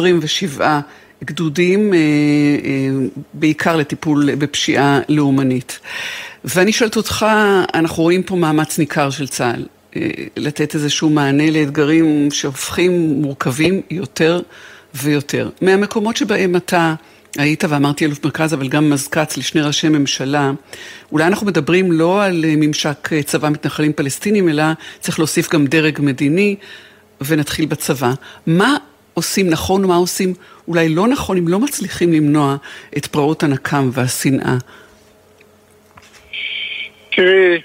27 גדודים, אה, בעיקר לטיפול בפשיעה לאומנית. ואני שואלת אותך, אנחנו רואים פה מאמץ ניכר של צה"ל לתת איזשהו מענה לאתגרים שהופכים מורכבים יותר ויותר. מהמקומות שבהם אתה היית ואמרתי אלוף מרכז, אבל גם מזכ"ץ לשני ראשי ממשלה, אולי אנחנו מדברים לא על ממשק צבא מתנחלים פלסטינים, אלא צריך להוסיף גם דרג מדיני, ונתחיל בצבא. מה עושים נכון ומה עושים אולי לא נכון, אם לא מצליחים למנוע את פרעות הנקם והשנאה? תראי,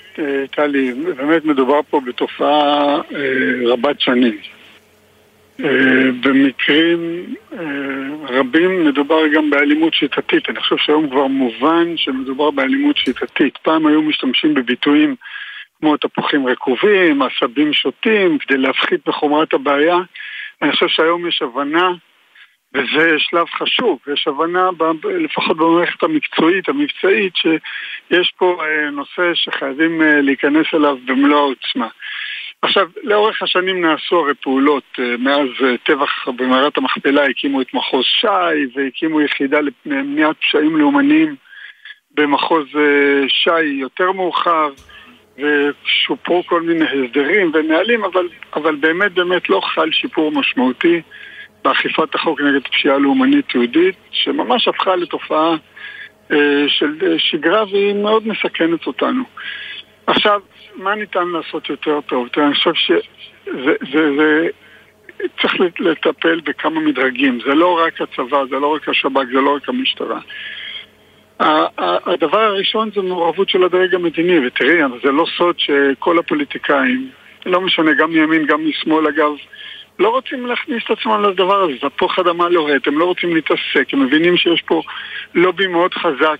טלי, באמת מדובר פה בתופעה אה, רבת שנים. אה, במקרים אה, רבים מדובר גם באלימות שיטתית. אני חושב שהיום כבר מובן שמדובר באלימות שיטתית. פעם היו משתמשים בביטויים כמו תפוחים רקובים, עשבים שוטים, כדי להפחית בחומרת הבעיה. אני חושב שהיום יש הבנה, וזה שלב חשוב, יש הבנה, לפחות במערכת המקצועית, המבצעית, שיש פה אה, נושא שחייבים להיכנס אליו במלוא העוצמה. עכשיו, לאורך השנים נעשו הרי פעולות, אה, מאז אה, טבח במערת המכפלה הקימו את מחוז ש"י והקימו יחידה למניעת פשעים לאומניים במחוז אה, ש"י יותר מאוחר ושופרו כל מיני הסדרים ונהלים, אבל, אבל באמת באמת לא חל שיפור משמעותי באכיפת החוק נגד פשיעה לאומנית יהודית, שממש הפכה לתופעה אה, של שגרה והיא מאוד מסכנת אותנו. עכשיו, מה ניתן לעשות יותר טוב? תראה, אני חושב שזה... זה, זה, צריך לטפל בכמה מדרגים. זה לא רק הצבא, זה לא רק השב"כ, זה לא רק המשטרה. הדבר הראשון זה מעורבות של הדרג המדיני, ותראי, זה לא סוד שכל הפוליטיקאים, לא משנה, גם מימין, גם משמאל אגב, לא רוצים להכניס את עצמם לדבר הזה, זה תפוח אדמה לוהט, הם לא רוצים להתעסק, הם מבינים שיש פה לובי מאוד חזק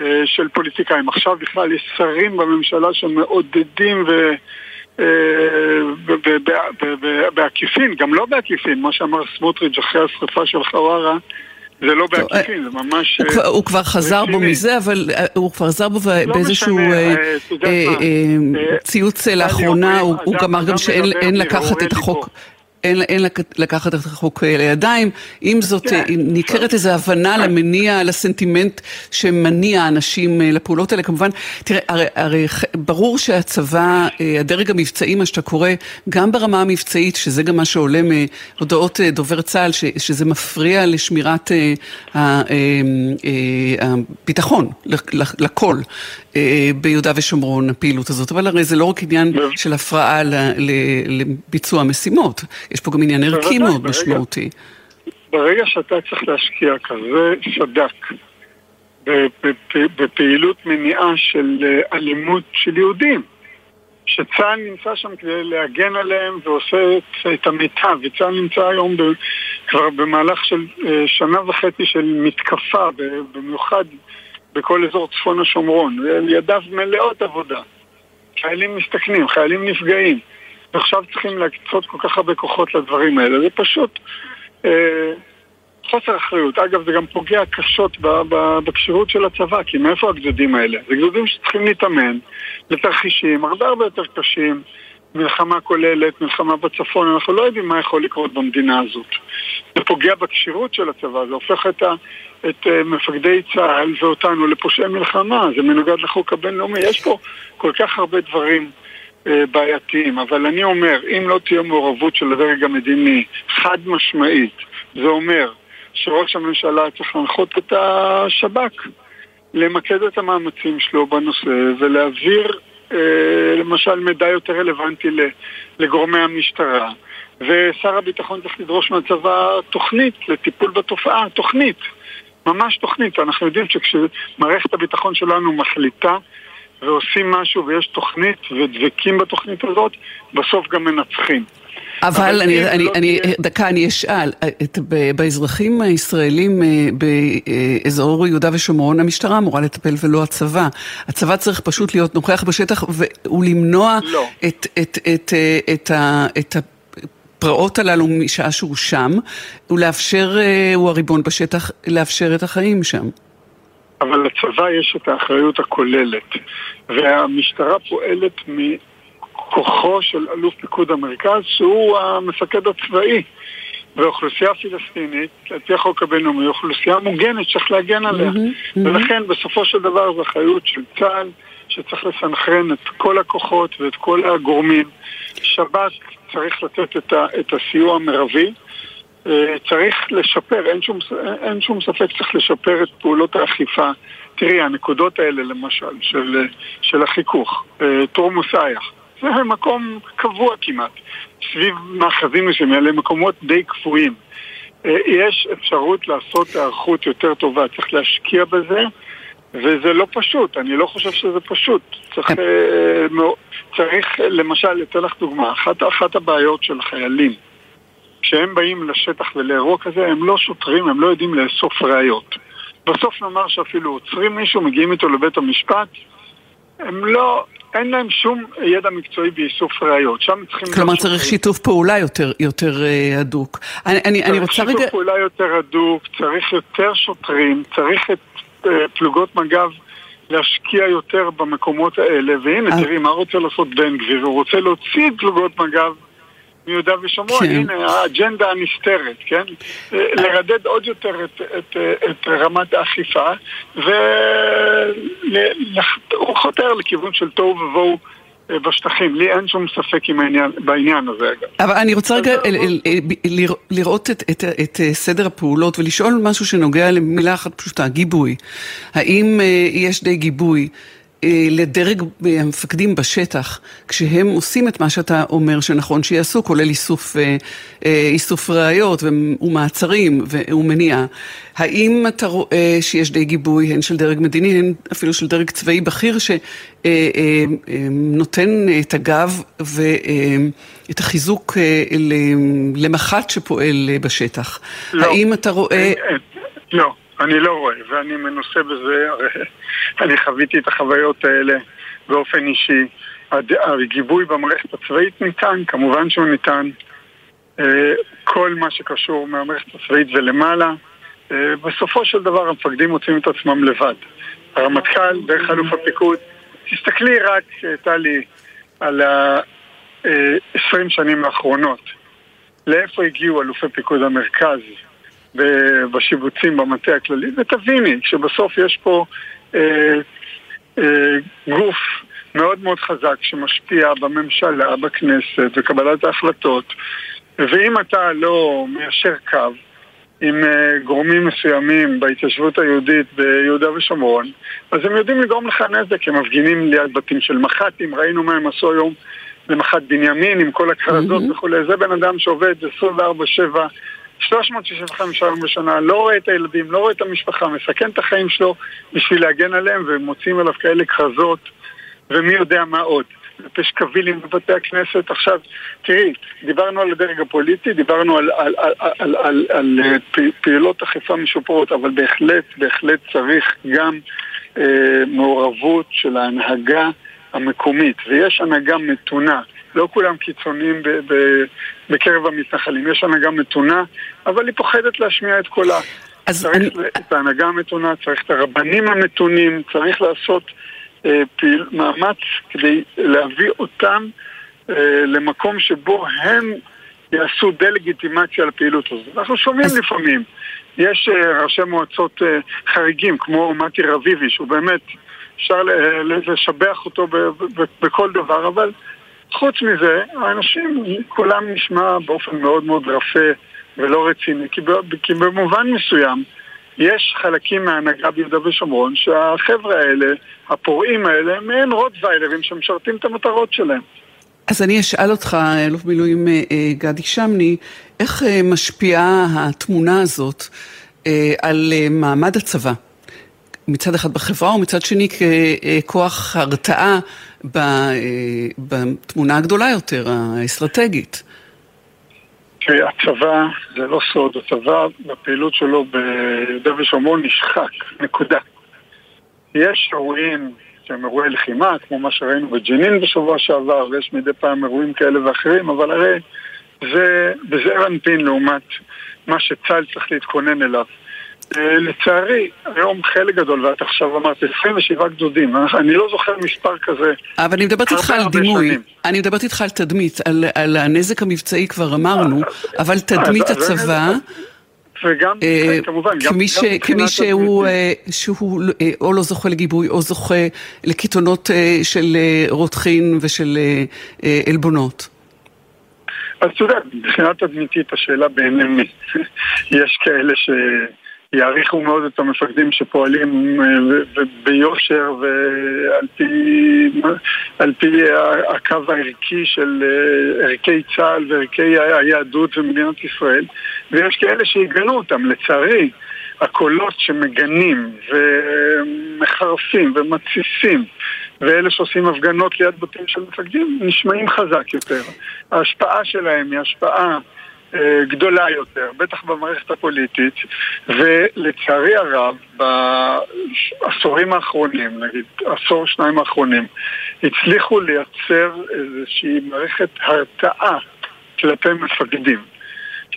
אה, של פוליטיקאים. עכשיו בכלל יש שרים בממשלה שמעודדים ו... אה, בעקיפין, גם לא בעקיפין, מה שאמר סמוטריץ' אחרי השרפה של חווארה זה לא בעקיפין, זה ממש... הוא כבר חזר בו מזה, אבל הוא כבר חזר בו לא באיזשהו ציוץ לאחרונה, הוא אמר גם שאין לקחת את החוק אין, אין לקחת את החוק לידיים, עם זאת כן, ניכרת איזו הבנה למניע, לסנטימנט שמניע אנשים אה, לפעולות האלה. כמובן, תראה, הרי, הרי ברור שהצבא, אה, הדרג המבצעי, מה שאתה קורא, גם ברמה המבצעית, שזה גם מה שעולה מהודעות אה, דובר צה"ל, ש, שזה מפריע לשמירת הביטחון, לכל. ביהודה ושומרון, הפעילות הזאת, אבל הרי זה לא רק עניין של הפרעה לביצוע משימות, יש פה גם עניין ערכי מאוד משמעותי. ברגע שאתה צריך להשקיע כזה סדק בפעילות מניעה של אה, אלימות של יהודים, שצה"ל נמצא שם כדי להגן עליהם ועושה את המיטב, וצה"ל נמצא היום כבר במהלך של אה, שנה וחצי של מתקפה, במיוחד בכל אזור צפון השומרון, ידיו מלאות עבודה. חיילים מסתכנים, חיילים נפגעים. ועכשיו צריכים להקצות כל כך הרבה כוחות לדברים האלה. זה פשוט אה, חוסר אחריות. אגב, זה גם פוגע קשות בכשירות של הצבא, כי מאיפה הגדודים האלה? זה גדודים שצריכים להתאמן לתרחישים הרבה הרבה יותר קשים. מלחמה כוללת, מלחמה בצפון, אנחנו לא יודעים מה יכול לקרות במדינה הזאת. זה פוגע בכשירות של הצבא, זה הופך את, ה, את uh, מפקדי צה"ל ואותנו לפושעי מלחמה, זה מנוגד לחוק הבינלאומי. יש פה כל כך הרבה דברים בעייתיים, אבל אני אומר, אם לא תהיה מעורבות של הדרג המדיני חד משמעית, זה אומר שראש הממשלה צריך להנחות את השב"כ למקד את המאמצים שלו בנושא ולהעביר אה, למשל מידע יותר רלוונטי לגורמי המשטרה. ושר הביטחון צריך לדרוש מהצבא תוכנית לטיפול בתופעה, תוכנית, ממש תוכנית. אנחנו יודעים שכשמערכת הביטחון שלנו מחליטה ועושים משהו ויש תוכנית ודבקים בתוכנית הזאת, בסוף גם מנצחים. אבל אני, אני, לא אני, תהיה... דקה, אני אשאל, את, באזרחים הישראלים אה, באזור יהודה ושומרון, המשטרה אמורה לטפל ולא הצבא. הצבא צריך פשוט להיות נוכח בשטח ולמנוע לא. את, את, את, אה, את, את, את הפרעות הללו משעה שהוא שם, ולאפשר, אה, הוא הריבון בשטח, לאפשר את החיים שם. אבל לצבא יש את האחריות הכוללת, והמשטרה פועלת מכוחו של אלוף פיקוד המרכז, שהוא המפקד הצבאי. ואוכלוסייה פלסטינית, על פי החוק הבינלאומי, אוכלוסייה מוגנת, צריך להגן עליה. Mm-hmm, mm-hmm. ולכן בסופו של דבר זו אחריות של צה"ל, שצריך לסנכרן את כל הכוחות ואת כל הגורמים. שב"כ צריך לתת את, ה, את הסיוע המרבי. אה, צריך לשפר, אין שום, אין שום ספק צריך לשפר את פעולות האכיפה. תראי, הנקודות האלה למשל, של, של החיכוך, אה, תורמוס אייח, זה מקום קבוע כמעט, סביב מאחזים מסוימים, אלה מקומות די קפואים. אה, יש אפשרות לעשות היערכות יותר טובה, צריך להשקיע בזה, וזה לא פשוט, אני לא חושב שזה פשוט. צריך, צריך למשל, אתן לך דוגמה, אחת, אחת הבעיות של החיילים כשהם באים לשטח ולאירוע כזה, הם לא שוטרים, הם לא יודעים לאסוף ראיות. בסוף נאמר שאפילו עוצרים מישהו, מגיעים איתו לבית המשפט, הם לא, אין להם שום ידע מקצועי באיסוף ראיות. שם צריכים... כלומר צריך שיתוף פעולה יותר, יותר uh, הדוק. אני, אני, אני רוצה רגע... צריך שיתוף פעולה יותר הדוק, צריך יותר שוטרים, צריך את uh, פלוגות מג"ב להשקיע יותר במקומות האלה. והנה, אה. תראי, מה רוצה לעשות בן גביר? הוא רוצה להוציא את פלוגות מג"ב מיהודה ושומרון, כן. הנה האג'נדה הנסתרת, כן? לרדד עוד יותר את, את, את רמת האכיפה, והוא חותר לכיוון של תוהו ובוהו. אה, בשטחים, לי אין שום ספק העניין, בעניין הזה אגב. אבל אני רוצה רגע לראות את, את, את סדר הפעולות ולשאול משהו שנוגע למילה אחת פשוטה, גיבוי. האם אה, יש די גיבוי אה, לדרג המפקדים בשטח, כשהם עושים את מה שאתה אומר שנכון שיעשו, כולל איסוף, אה, אה, איסוף ראיות ומעצרים ומניעה, האם אתה רואה שיש די גיבוי, הן של דרג מדיני, הן אפילו של דרג צבאי בכיר, שנותן את הגב ואת החיזוק למח"ט שפועל בשטח? לא. האם אתה רואה... לא. אני לא רואה, ואני מנוסה בזה, הרי אני חוויתי את החוויות האלה באופן אישי. הגיבוי במערכת הצבאית ניתן, כמובן שהוא ניתן. אה, כל מה שקשור מהמערכת הצבאית ולמעלה, אה, בסופו של דבר המפקדים מוצאים את עצמם לבד. הרמטכ"ל, דרך אלוף הפיקוד, תסתכלי רק, טלי, על ה-20 שנים האחרונות. לאיפה הגיעו אלופי פיקוד המרכז, בשיבוצים במטה הכללי, ותביני שבסוף יש פה אה, אה, גוף מאוד מאוד חזק שמשפיע בממשלה, בכנסת, בקבלת ההחלטות, ואם אתה לא מיישר קו עם אה, גורמים מסוימים בהתיישבות היהודית ביהודה ושומרון, אז הם יודעים לגרום לך נזק, הם מפגינים ליד בתים של מח"טים, ראינו מה הם עשו היום למח"ט בנימין עם כל הכרזות mm-hmm. וכולי, זה בן אדם שעובד 24-7 365 יום בשנה, לא רואה את הילדים, לא רואה את המשפחה, מסכן את החיים שלו בשביל להגן עליהם, ומוצאים עליו כאלה כרזות, ומי יודע מה עוד. פשקווילים בבתי הכנסת. עכשיו, תראי, דיברנו על הדרג הפוליטי, דיברנו על, על, על, על, על, על פעילות אכיפה משופרות, אבל בהחלט, בהחלט צריך גם אה, מעורבות של ההנהגה המקומית, ויש הנהגה מתונה. לא כולם קיצוניים בקרב המתנחלים. יש הנהגה מתונה, אבל היא פוחדת להשמיע את קולה. אז צריך אני... את ההנהגה המתונה, צריך את הרבנים המתונים, צריך לעשות אה, פעיל, מאמץ כדי להביא אותם אה, למקום שבו הם יעשו דה-לגיטימציה לפעילות הזאת. אנחנו שומעים אז... לפעמים, יש אה, ראשי מועצות אה, חריגים, כמו מתי רביבי, שהוא באמת, אפשר לשבח אותו בכל דבר, אבל חוץ מזה, האנשים, קולם נשמע באופן מאוד מאוד רפה ולא רציני, כי, כי במובן מסוים יש חלקים מההנהגה ביהודה ושומרון שהחבר'ה האלה, הפורעים האלה, הם מעין רוטוויילרים שמשרתים את המטרות שלהם. אז אני אשאל אותך, אלוף מילואים אה, אה, גדי שמני, איך אה, משפיעה התמונה הזאת על מעמד הצבא? מצד אחד בחברה ומצד שני ככוח הרתעה בתמונה הגדולה יותר, האסטרטגית. הצבא, זה לא סוד, הצבא בפעילות שלו ביהודה ושומרון נשחק, נקודה. יש אירועים שהם אירועי לחימה, כמו מה שראינו בג'נין בשבוע שעבר, ויש מדי פעם אירועים כאלה ואחרים, אבל הרי זה בזעיר אנפין לעומת מה שצה"ל צריך להתכונן אליו. לצערי, היום חלק גדול, ואת עכשיו אמרת 27 גדודים, אני לא זוכר מספר כזה. אבל אני מדברת איתך על דימוי, אני מדברת איתך על תדמית, על, על הנזק המבצעי כבר אמרנו, אבל תדמית הצבא... וגם, אה, כמובן, גם, כמי, אה, שהוא אה, או לא זוכה לגיבוי או זוכה לקיתונות של רותחין ושל עלבונות. אז אתה יודע, מבחינה תדמיתית השאלה בעיני מי. יש כאלה ש... יעריכו מאוד את המפקדים שפועלים ביושר ועל פי, פי הקו הערכי של ערכי צה"ל וערכי היהדות ומדינת ישראל ויש כאלה שיגנו אותם, לצערי הקולות שמגנים ומחרפים ומתסיסים ואלה שעושים הפגנות ליד בתים של מפקדים נשמעים חזק יותר. ההשפעה שלהם היא השפעה אה, גדולה יותר, בטח במערכת הפוליטית, ולצערי הרב, בעשורים האחרונים, נגיד עשור שניים האחרונים, הצליחו לייצר איזושהי מערכת הרתעה כלפי מפקדים.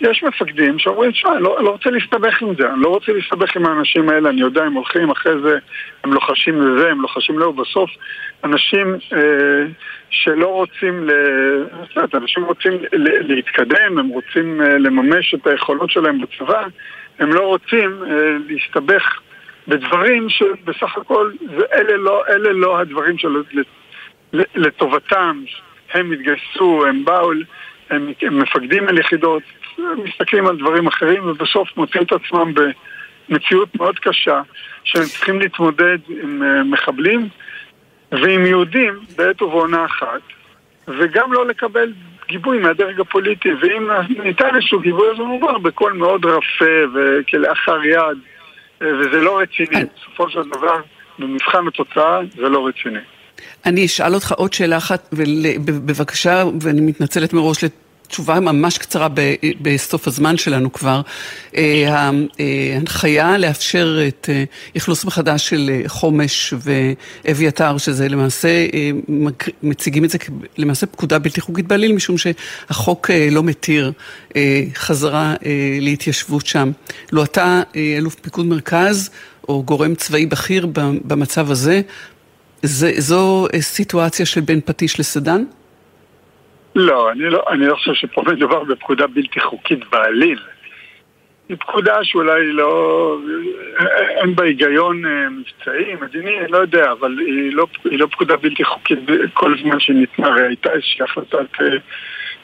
יש מפקדים שאומרים, תשמע, אני לא, לא רוצה להסתבך עם זה, אני לא רוצה להסתבך עם האנשים האלה, אני יודע, הם הולכים אחרי זה, הם לוחשים לזה, הם לוחשים לו, בסוף אנשים אה, שלא רוצים, ל... אנשים רוצים להתקדם, הם רוצים אה, לממש את היכולות שלהם בצבא, הם לא רוצים אה, להסתבך בדברים שבסך הכל אלה לא, אלה לא הדברים שלטובתם, הם התגייסו, הם באו, הם, הם מפקדים על יחידות, מסתכלים על דברים אחרים ובסוף מוצאים את עצמם במציאות מאוד קשה שהם צריכים להתמודד עם אה, מחבלים ועם יהודים בעת ובעונה אחת וגם לא לקבל גיבוי מהדרג הפוליטי. ואם ניתן איזשהו גיבוי אז הוא מובן בקול מאוד רפה וכלאחר יד אה, וזה לא רציני. בסופו של דבר במבחן התוצאה זה לא רציני. אני אשאל אותך עוד שאלה אחת, ובבקשה, ואני מתנצלת מראש תשובה ממש קצרה בסוף הזמן שלנו כבר. אה, ההנחיה לאפשר את אה, אכלוס מחדש של אה, חומש ואביתר, שזה למעשה, מציגים את זה למעשה פקודה בלתי חוקית בעליל, משום שהחוק לא מתיר חזרה להתיישבות שם. לו אתה, אלוף פיקוד מרכז, או גורם צבאי בכיר במצב הזה, זו סיטואציה של בין פטיש לסדן? לא, אני לא, אני לא חושב שפה מדובר בפקודה בלתי חוקית בעליל. היא פקודה שאולי לא... אין בה היגיון אה, מבצעי, מדיני, אני לא יודע, אבל היא לא, היא לא פקודה בלתי חוקית כל זמן שניתנה, הרי הייתה איזושהי החלטת אה,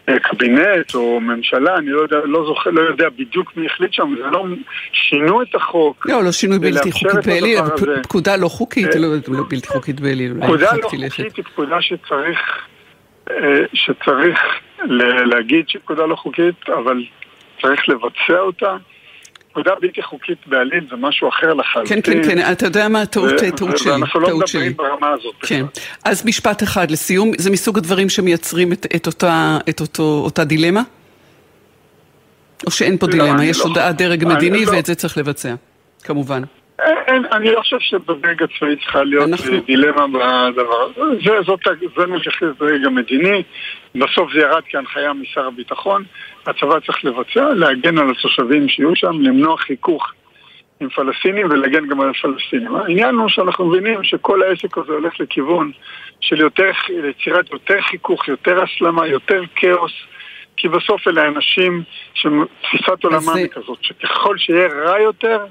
אה, קבינט או ממשלה, אני לא יודע, לא זוכר, לא יודע בדיוק מי החליט שם, זה לא... שינו את החוק. לא, לא שינוי בלתי חוקית בעליל, פקודה לא חוקית, לא, לא בלתי חוקית בעליל. פקודה לא חוקית היא פקודה שצריך... שצריך להגיד שהיא פקודה לא חוקית, אבל צריך לבצע אותה. פקודה בלתי חוקית בעליל זה משהו אחר לחלוטין. כן, כן, כן, אתה יודע מה, טעות, טעות שלי. ואנחנו לא מדברים ברמה הזאת. כן. אז משפט אחד לסיום, זה מסוג הדברים שמייצרים את, את, אותה, את אותו, אותה דילמה? או שאין פה לא, דילמה, יש לא הודעת דרג מדיני לא... ואת זה צריך לבצע, כמובן. אין, אני לא חושב שבדרג הצבאי צריכה להיות אנחנו... דילמה בדבר הזה. זאת, זה מתייחס לדרג המדיני, בסוף זה ירד כהנחיה משר הביטחון. הצבא צריך לבצע, להגן על התושבים שיהיו שם, למנוע חיכוך עם פלסטינים ולהגן גם על הפלסטינים. העניין הוא שאנחנו מבינים שכל העסק הזה הולך לכיוון של יותר, יצירת יותר חיכוך, יותר הסלמה, יותר כאוס. כי בסוף אלה אנשים שתפיסת עולמם היא כזאת, שככל שיהיה רע יותר,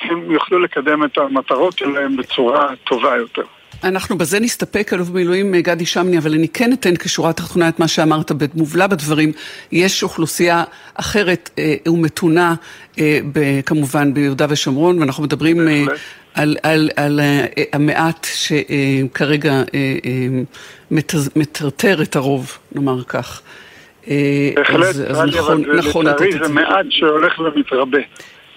הם יוכלו לקדם את המטרות שלהם בצורה טובה יותר. אנחנו בזה נסתפק, אלוף במילואים גדי שמני, אבל אני כן אתן כשורה תחתונה את מה שאמרת במובלע בדברים. יש אוכלוסייה אחרת אה, ומתונה, אה, ב, כמובן, ביהודה ושומרון, ואנחנו מדברים אה, על, על, על אה, המעט שכרגע אה, אה, מטרטר את הרוב, נאמר כך. אה, בהחלט, אז, אז נכון, נכון, לצערי זה מעט שהולך ומתרבה.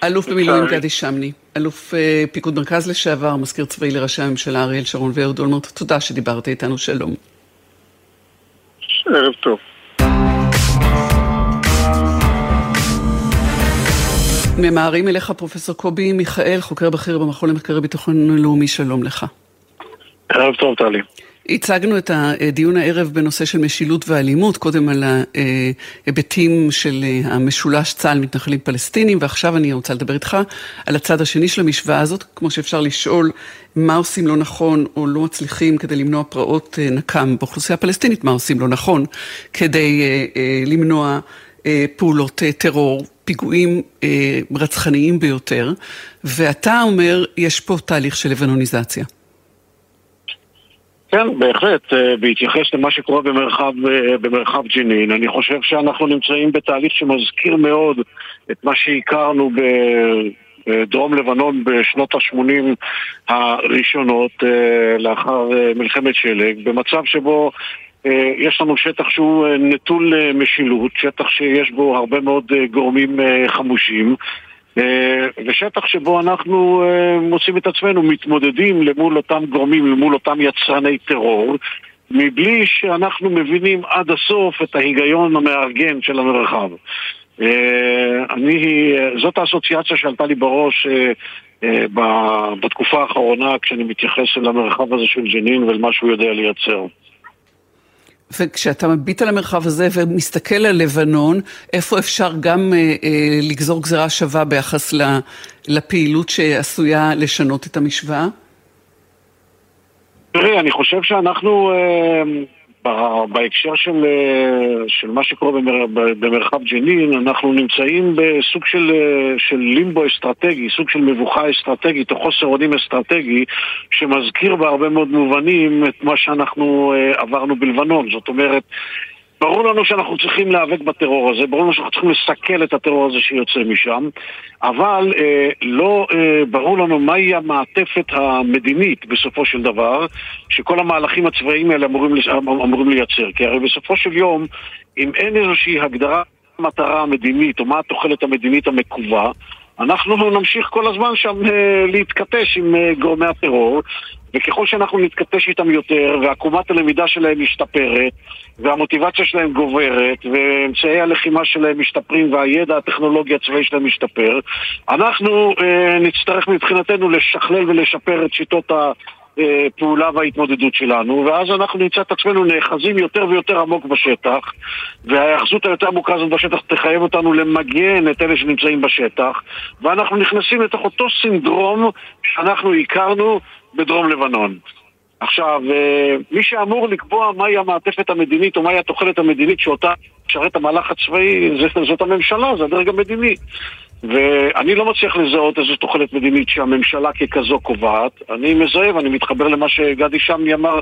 אלוף במילואים גדי שמני, אלוף אה, פיקוד מרכז לשעבר, מזכיר צבאי לראשי הממשלה אריאל שרון ואהוד אולמרט, תודה שדיברת איתנו, שלום. ערב טוב. ממהרים אליך פרופסור קובי מיכאל, חוקר בכיר במכון למחקרי ביטחון לאומי, שלום לך. ערב טוב, טלי. הצגנו את הדיון הערב בנושא של משילות ואלימות, קודם על ההיבטים של המשולש צה"ל מתנחלים פלסטינים, ועכשיו אני רוצה לדבר איתך על הצד השני של המשוואה הזאת, כמו שאפשר לשאול מה עושים לא נכון או לא מצליחים כדי למנוע פרעות נקם באוכלוסייה הפלסטינית, מה עושים לא נכון כדי למנוע פעולות טרור. פיגועים אה, רצחניים ביותר, ואתה אומר, יש פה תהליך של לבנוניזציה. כן, בהחלט. אה, בהתייחס למה שקורה במרחב, אה, במרחב ג'נין, אני חושב שאנחנו נמצאים בתהליך שמזכיר מאוד את מה שהכרנו בדרום לבנון בשנות ה-80 הראשונות, אה, לאחר מלחמת שלג, במצב שבו יש לנו שטח שהוא נטול משילות, שטח שיש בו הרבה מאוד גורמים חמושים ושטח שבו אנחנו אה, מוצאים את עצמנו מתמודדים למול אותם גורמים, למול אותם יצרני טרור, מבלי שאנחנו מבינים עד הסוף את ההיגיון המארגן של המרחב. אה, אני, זאת האסוציאציה שעלתה לי בראש בתקופה האחרונה כשאני מתייחס אל המרחב הזה של ג'נין ולמה שהוא יודע לייצר. וכשאתה מביט על המרחב הזה ומסתכל על לבנון, איפה אפשר גם אה, אה, לגזור גזירה שווה ביחס לפעילות שעשויה לשנות את המשוואה? תראי, אני חושב שאנחנו... אה... בהקשר של, אה, של מה שקורה במר, במרחב ג'נין, אנחנו נמצאים בסוג של, אה, של לימבו אסטרטגי, סוג של מבוכה אסטרטגית או חוסר אונים אסטרטגי, שמזכיר בהרבה מאוד מובנים את מה שאנחנו אה, עברנו בלבנון. זאת אומרת, ברור לנו שאנחנו צריכים להיאבק בטרור הזה, ברור לנו שאנחנו צריכים לסכל את הטרור הזה שיוצא משם, אבל אה, לא אה, ברור לנו מהי המעטפת המדינית בסופו של דבר, שכל המהלכים הצבאיים האלה אמורים, אמורים לייצר. כי הרי בסופו של יום, אם אין איזושהי הגדרה מטרה המדינית או מה התוחלת המדינית המקווה, אנחנו נמשיך כל הזמן שם אה, להתכתש עם אה, גורמי הטרור, וככל שאנחנו נתכתש איתם יותר, ועקומת הלמידה שלהם משתפרת, והמוטיבציה שלהם גוברת, ואמצעי הלחימה שלהם משתפרים, והידע הטכנולוגי הצבאי שלהם משתפר, אנחנו אה, נצטרך מבחינתנו לשכלל ולשפר את שיטות ה... הפעולה וההתמודדות שלנו, ואז אנחנו נמצא את עצמנו נאחזים יותר ויותר עמוק בשטח, וההאחזות היותר עמוקה הזאת בשטח תחייב אותנו למגן את אלה שנמצאים בשטח, ואנחנו נכנסים לתוך אותו סינדרום שאנחנו הכרנו בדרום לבנון. עכשיו, אה, מי שאמור לקבוע מהי המעטפת המדינית או מהי התוחלת המדינית שאותה משרת המהלך הצבאי, זאת הממשלה, זה הדרג המדיני. ואני לא מצליח לזהות איזו תוחלת מדינית שהממשלה ככזו קובעת. אני מזהה ואני מתחבר למה שגדי שמני אמר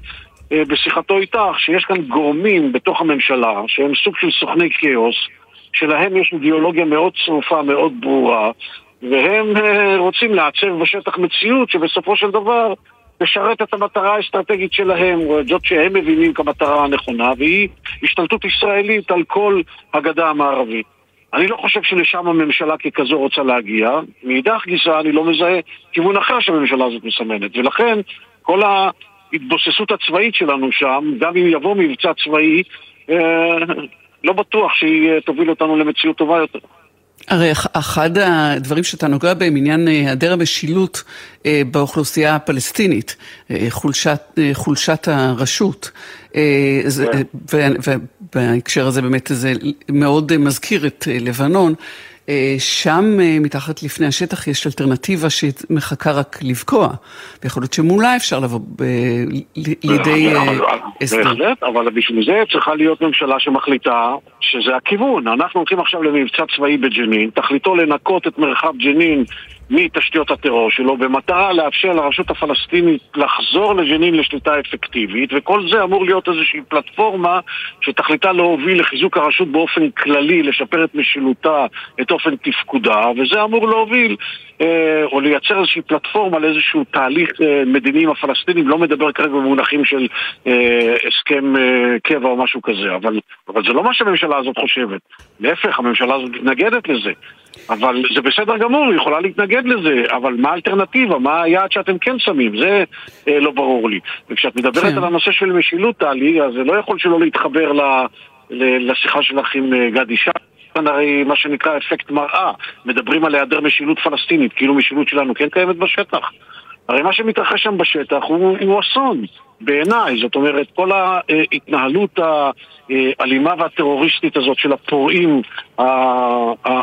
אה, בשיחתו איתך, שיש כאן גורמים בתוך הממשלה שהם סוג של סוכני כאוס, שלהם יש אידיאולוגיה מאוד צרופה, מאוד ברורה, והם אה, רוצים לעצב בשטח מציאות שבסופו של דבר תשרת את המטרה האסטרטגית שלהם, זאת שהם מבינים כמטרה הנכונה, והיא השתלטות ישראלית על כל הגדה המערבית. אני לא חושב שלשם הממשלה ככזו רוצה להגיע. מאידך גיסא אני לא מזהה כיוון אחר שהממשלה הזאת מסמנת. ולכן כל ההתבוססות הצבאית שלנו שם, גם אם יבוא מבצע צבאי, אה, לא בטוח שהיא אה, תוביל אותנו למציאות טובה יותר. הרי אחד הדברים שאתה נוגע בהם, עניין אה, היעדר המשילות אה, באוכלוסייה הפלסטינית, אה, חולשת, חולשת הרשות. כן. ובהקשר הזה באמת זה מאוד מזכיר את לבנון. אה, שם אה, מתחת לפני השטח יש אלטרנטיבה שמחכה רק לבקוע, ויכול להיות שמולה אפשר לבוא ב... לידי הסדר. בהחלט, אבל בשביל זה צריכה להיות ממשלה שמחליטה שזה הכיוון. אנחנו הולכים עכשיו למבצע צבאי בג'נין, תכליתו לנקות את מרחב ג'נין מתשתיות הטרור שלו במטרה לאפשר לרשות הפלסטינית לחזור לג'נין לשליטה אפקטיבית וכל זה אמור להיות איזושהי פלטפורמה שתכליתה להוביל לחיזוק הרשות באופן כללי, לשפר את משילותה, את אופן תפקודה וזה אמור להוביל אה, או לייצר איזושהי פלטפורמה לאיזשהו תהליך אה, מדיני עם הפלסטינים, לא מדבר כרגע במונחים של אה, הסכם קבע או משהו כזה, אבל, אבל זה לא מה שהממשלה הזאת חושבת. להפך, הממשלה הזאת מתנגדת לזה. אבל זה בסדר גמור, היא יכולה להתנגד לזה, אבל מה האלטרנטיבה? מה היעד שאתם כן שמים? זה אה, לא ברור לי. וכשאת מדברת כן. על הנושא של משילות, טלי, אז זה לא יכול שלא להתחבר ל, ל, לשיחה שלך עם גדי שם. כאן הרי מה שנקרא אפקט מראה, מדברים על היעדר משילות פלסטינית, כאילו משילות שלנו כן קיימת בשטח. הרי מה שמתרחש שם בשטח הוא, הוא אסון בעיניי, זאת אומרת כל ההתנהלות האלימה והטרוריסטית הזאת של הפורעים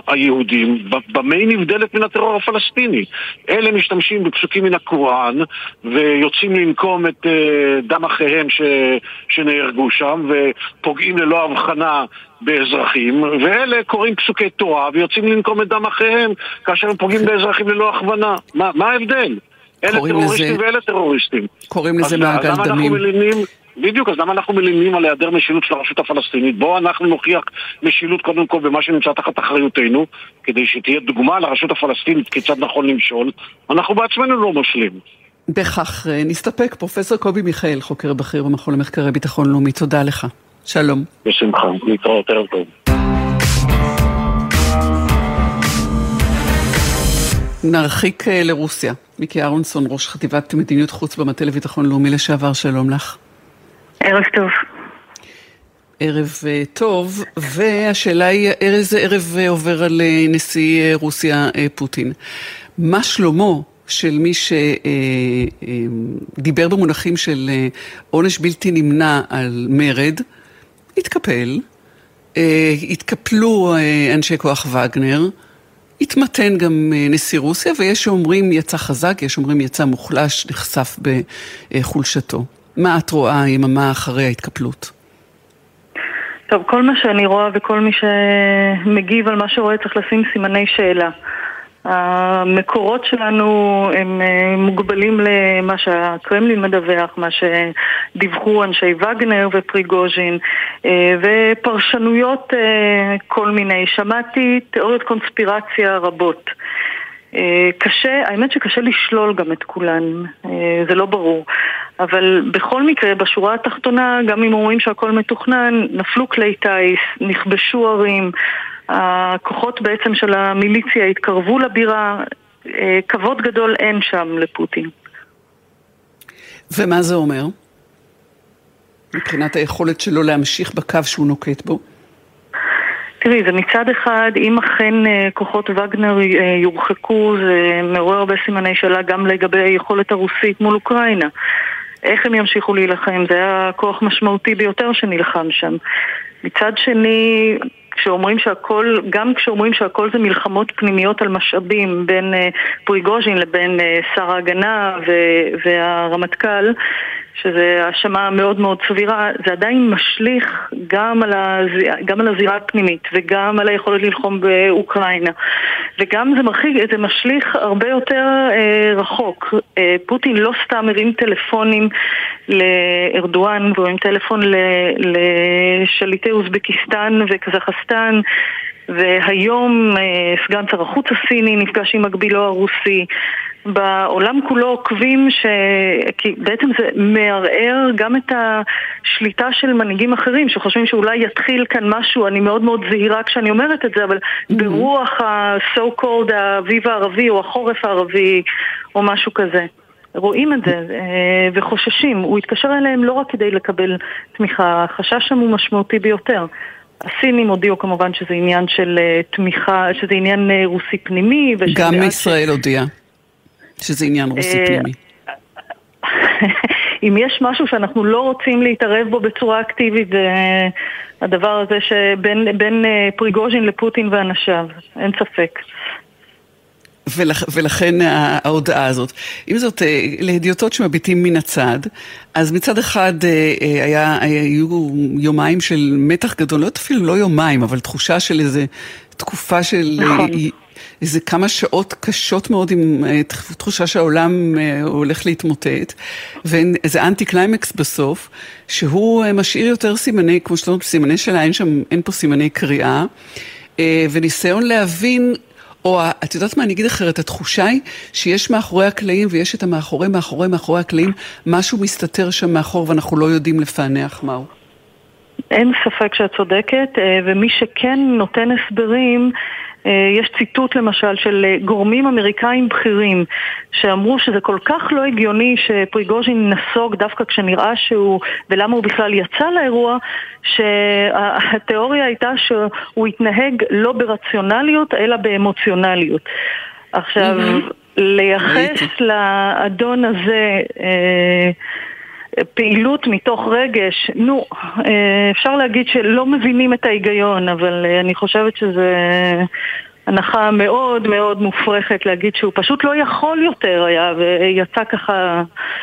היהודים, במה היא נבדלת מן הטרור הפלסטיני? אלה משתמשים בפסוקים מן הקוראן ויוצאים לנקום את אה, דם אחיהם ש, שנהרגו שם ופוגעים ללא הבחנה באזרחים, ואלה קוראים פסוקי תורה ויוצאים לנקום את דם אחיהם כאשר הם פוגעים באזרחים ללא הכוונה. מה, מה ההבדל? אלה טרוריסטים לזה... ואלה טרוריסטים. קוראים לזה מעגל דמים. מלינים, בדיוק, אז למה אנחנו מלינים על היעדר משילות של הרשות הפלסטינית? בואו אנחנו נוכיח משילות קודם כל במה שנמצא תחת אחריותנו, כדי שתהיה דוגמה לרשות הפלסטינית כיצד נכון למשול. אנחנו בעצמנו לא משלים. בכך אה, נסתפק. פרופסור קובי מיכאל, חוקר בכיר במכון למחקרי ביטחון לאומי, תודה לך. שלום. בשמחה, להתראות, ערב טוב. נרחיק אה, לרוסיה. מיקי אהרונסון, ראש חטיבת מדיניות חוץ במטה לביטחון לאומי לשעבר, שלום לך. ערב טוב. ערב אה, טוב, והשאלה היא איזה ערב אה, עובר על נשיא רוסיה פוטין. מה שלומו של מי שדיבר במונחים של עונש בלתי נמנע על מרד, התקפל, התקפלו אנשי כוח וגנר, התמתן גם אה, נשיא רוסיה, ויש שאומרים יצא חזק, יש שאומרים יצא מוחלש, נחשף בחולשתו. מה את רואה יממה אחרי ההתקפלות? טוב, כל מה שאני רואה וכל מי שמגיב על מה שרואה צריך לשים סימני שאלה. המקורות שלנו הם אה, מוגבלים למה שהקרמלין מדווח, מה שדיווחו אנשי וגנר ופריגוז'ין אה, ופרשנויות אה, כל מיני. שמעתי תיאוריות קונספירציה רבות. קשה, האמת שקשה לשלול גם את כולן, זה לא ברור. אבל בכל מקרה, בשורה התחתונה, גם אם אומרים שהכל מתוכנן, נפלו כלי טיס, נכבשו ערים, הכוחות בעצם של המיליציה התקרבו לבירה, אה, כבוד גדול אין שם לפוטין. ומה זה אומר? מבחינת היכולת שלו להמשיך בקו שהוא נוקט בו? תראי, זה מצד אחד, אם אכן אה, כוחות וגנר אה, יורחקו, זה מעורר הרבה סימני שאלה גם לגבי היכולת הרוסית מול אוקראינה. איך הם ימשיכו להילחם? זה היה כוח משמעותי ביותר שנלחם שם. מצד שני, כשאומרים שהכל, גם כשאומרים שהכל זה מלחמות פנימיות על משאבים בין uh, פריגוז'ין לבין uh, שר ההגנה והרמטכ"ל, שזו האשמה מאוד מאוד סבירה, זה עדיין משליך גם על, הז... גם על הזירה הפנימית וגם על היכולת ללחום באוקראינה וגם זה, מרחיק, זה משליך הרבה יותר אה, רחוק. אה, פוטין לא סתם הרים טלפונים לארדואן והוא הרים טלפון לשליטי אוזבקיסטן וקזחסטן והיום אה, סגן שר החוץ הסיני נפגש עם מקבילו הרוסי בעולם כולו עוקבים ש... כי בעצם זה מערער גם את השליטה של מנהיגים אחרים שחושבים שאולי יתחיל כאן משהו, אני מאוד מאוד זהירה כשאני אומרת את זה, אבל mm-hmm. ברוח ה-so called האביב הערבי או החורף הערבי או משהו כזה. רואים את זה אה, וחוששים. הוא התקשר אליהם לא רק כדי לקבל תמיכה, החשש שם הוא משמעותי ביותר. הסינים הודיעו כמובן שזה עניין של אה, תמיכה, שזה עניין אה, רוסי פנימי. גם ישראל ש... הודיעה. שזה עניין רוסי אה, פנימי. אם יש משהו שאנחנו לא רוצים להתערב בו בצורה אקטיבית, זה הדבר הזה שבין אה, פריגוז'ין לפוטין ואנשיו, אין ספק. ולכ, ולכן ההודעה הזאת. עם זאת, אה, להדיוטות שמביטים מן הצד, אז מצד אחד היה, היו יומיים של מתח גדול, לא אפילו לא יומיים, אבל תחושה של איזה תקופה של נכון. איזה כמה שעות קשות מאוד עם אה, תחושה שהעולם אה, הולך להתמוטט, ואיזה אנטי קליימקס בסוף, שהוא אה, משאיר יותר סימני, כמו שאתה אומר, סימני שלה, אין שם, אין פה סימני קריאה, וניסיון להבין או את יודעת מה, אני אגיד אחרת, התחושה היא שיש מאחורי הקלעים ויש את המאחורי, מאחורי, מאחורי הקלעים, משהו מסתתר שם מאחור ואנחנו לא יודעים לפענח מהו. אין ספק שאת צודקת, ומי שכן נותן הסברים אה, יש ציטוט למשל של אה, גורמים אמריקאים בכירים שאמרו שזה כל כך לא הגיוני שפריגוז'ין נסוג דווקא כשנראה שהוא, ולמה הוא בכלל יצא לאירוע, שהתיאוריה הייתה שהוא התנהג לא ברציונליות אלא באמוציונליות. עכשיו, mm-hmm. לייחס לאדון הזה אה, פעילות מתוך רגש, נו, אה, אפשר להגיד שלא מבינים את ההיגיון, אבל אה, אני חושבת שזה הנחה מאוד מאוד מופרכת להגיד שהוא פשוט לא יכול יותר היה ויצא ככה,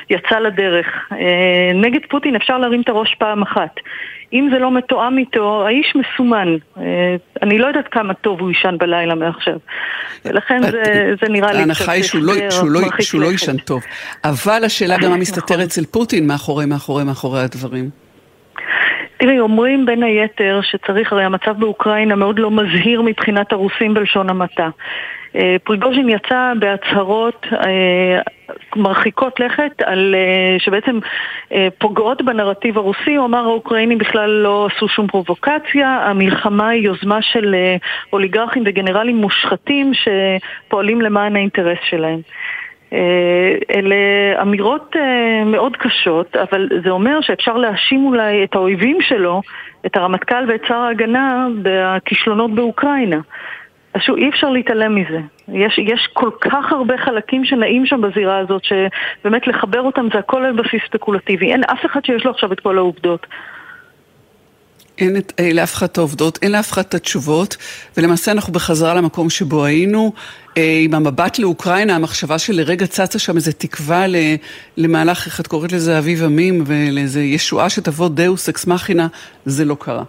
יצא לדרך. אה, נגד פוטין אפשר להרים את הראש פעם אחת. אם זה לא מתואם איתו, האיש מסומן. אה, אני לא יודעת כמה טוב הוא יישן בלילה מעכשיו. ולכן זה, זה נראה לי קצת ההנחה היא שהוא לא, שהוא לא, שהוא לא יישן טוב. אבל השאלה גם נכון. אצל פוטין מאחורי, מאחורי, מאחורי הדברים. תראי, אומרים בין היתר שצריך, הרי המצב באוקראינה מאוד לא מזהיר מבחינת הרוסים בלשון המעטה. אה, פריגוז'ין יצא בהצהרות אה, מרחיקות לכת על, אה, שבעצם פוגעות בנרטיב הרוסי, הוא אמר האוקראינים בכלל לא עשו שום פרובוקציה, המלחמה היא יוזמה של אוליגרכים וגנרלים מושחתים שפועלים למען האינטרס שלהם. אלה אמירות מאוד קשות, אבל זה אומר שאפשר להאשים אולי את האויבים שלו, את הרמטכ"ל ואת שר ההגנה, בכישלונות באוקראינה. שוב, אי אפשר להתעלם מזה. יש, יש כל כך הרבה חלקים שנעים שם בזירה הזאת, שבאמת לחבר אותם זה הכל על בסיס ספקולטיבי. אין אף אחד שיש לו עכשיו את כל העובדות. אין את, אה, לאף אחד את העובדות, אין לאף אחד את התשובות, ולמעשה אנחנו בחזרה למקום שבו היינו. אה, עם המבט לאוקראינה, המחשבה שלרגע צצה שם איזה תקווה למהלך, איך את קוראת לזה, אביב עמים, ולאיזה ישועה שתבוא דאוס אקס מכינה, זה לא קרה.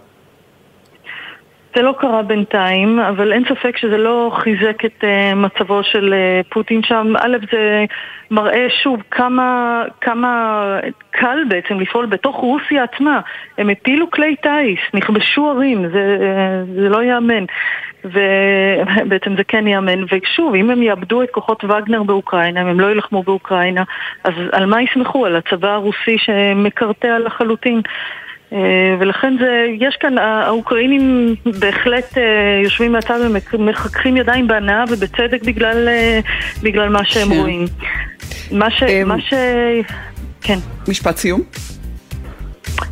זה לא קרה בינתיים, אבל אין ספק שזה לא חיזק את uh, מצבו של uh, פוטין שם. א', זה מראה שוב כמה, כמה קל בעצם לפעול בתוך רוסיה עצמה. הם הפילו כלי טיס, נכבשו ערים, זה, uh, זה לא ייאמן. ובעצם זה כן ייאמן. ושוב, אם הם יאבדו את כוחות וגנר באוקראינה, אם הם לא יילחמו באוקראינה, אז על מה יסמכו? על הצבא הרוסי שמקרטע לחלוטין. אה, ולכן זה, יש כאן, האוקראינים בהחלט אה, יושבים מהצד ומחככים ידיים בהנאה ובצדק בגלל, אה, בגלל מה שהם כן. רואים. מה ש... אמ, מה ש... כן. משפט סיום.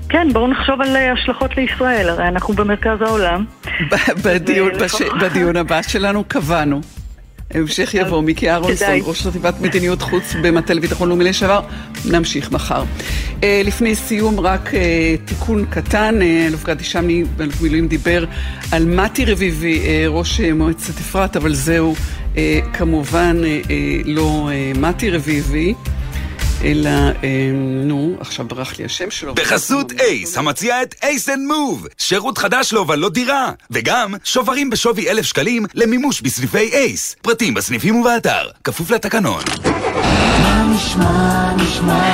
כן, בואו נחשוב על השלכות לישראל, הרי אנחנו במרכז העולם. בדיון, בש... בדיון הבא שלנו קבענו. המשך יבוא, מיקי אהרונסון, ראש חטיבת מדיניות חוץ במטה לביטחון לאומי לשעבר. נמשיך מחר. אה, לפני סיום, רק אה, תיקון קטן, אה, אלוף גדי שמני, אלוף מילואים, דיבר על מתי רביבי, ראש מועצת אפרת, אבל זהו כמובן לא מתי רביבי. אלא, אה, נו, עכשיו ברח לי השם שלו. בחסות ACE, המציע את ACE and Move. שירות חדש להובלות דירה. וגם שוברים בשווי אלף שקלים למימוש בסניפי ACE. פרטים בסניפים ובאתר. כפוף לתקנון. מה נשמע, נשמע,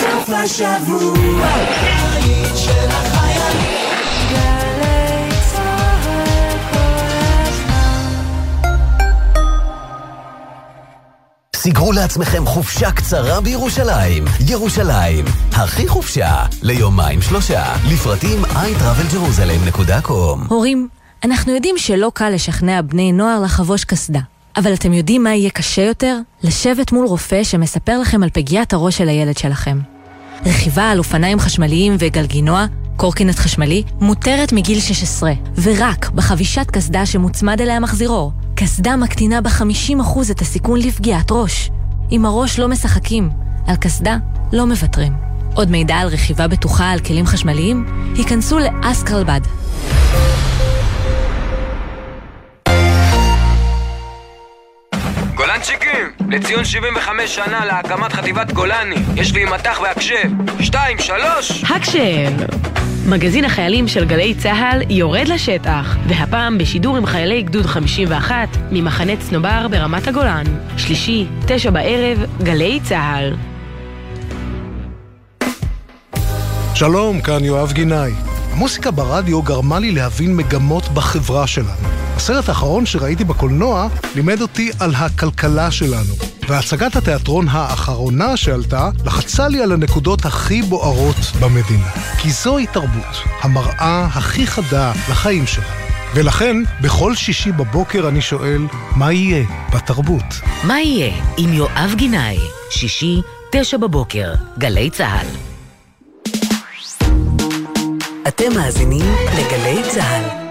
סוף השבוע. סגרו לעצמכם חופשה קצרה בירושלים. ירושלים, הכי חופשה, ליומיים שלושה. לפרטים iTravelJerusalem.com הורים, אנחנו יודעים שלא קל לשכנע בני נוער לחבוש קסדה. אבל אתם יודעים מה יהיה קשה יותר? לשבת מול רופא שמספר לכם על פגיעת הראש של הילד שלכם. רכיבה על אופניים חשמליים וגלגינוע, קורקינט חשמלי, מותרת מגיל 16, ורק בחבישת קסדה שמוצמד אליה מחזירור. קסדה מקטינה ב-50% את הסיכון לפגיעת ראש. עם הראש לא משחקים, על קסדה לא מוותרים. עוד מידע על רכיבה בטוחה על כלים חשמליים? היכנסו לאסקרלבד. גולנצ'יקים, לציון 75 שנה להקמת חטיבת גולני, יש לי מטח והקשב. שתיים, שלוש! הקשב! מגזין החיילים של גלי צה"ל יורד לשטח, והפעם בשידור עם חיילי גדוד 51 ממחנה צנובר ברמת הגולן. שלישי, תשע בערב, גלי צה"ל. שלום, כאן יואב גינאי. המוסיקה ברדיו גרמה לי להבין מגמות בחברה שלנו. הסרט האחרון שראיתי בקולנוע לימד אותי על הכלכלה שלנו. והצגת התיאטרון האחרונה שעלתה לחצה לי על הנקודות הכי בוערות במדינה. כי זוהי תרבות, המראה הכי חדה לחיים שלנו. ולכן, בכל שישי בבוקר אני שואל, מה יהיה בתרבות? מה יהיה עם יואב גינאי? שישי, תשע בבוקר, גלי צה"ל. אתם מאזינים לגלי צה"ל.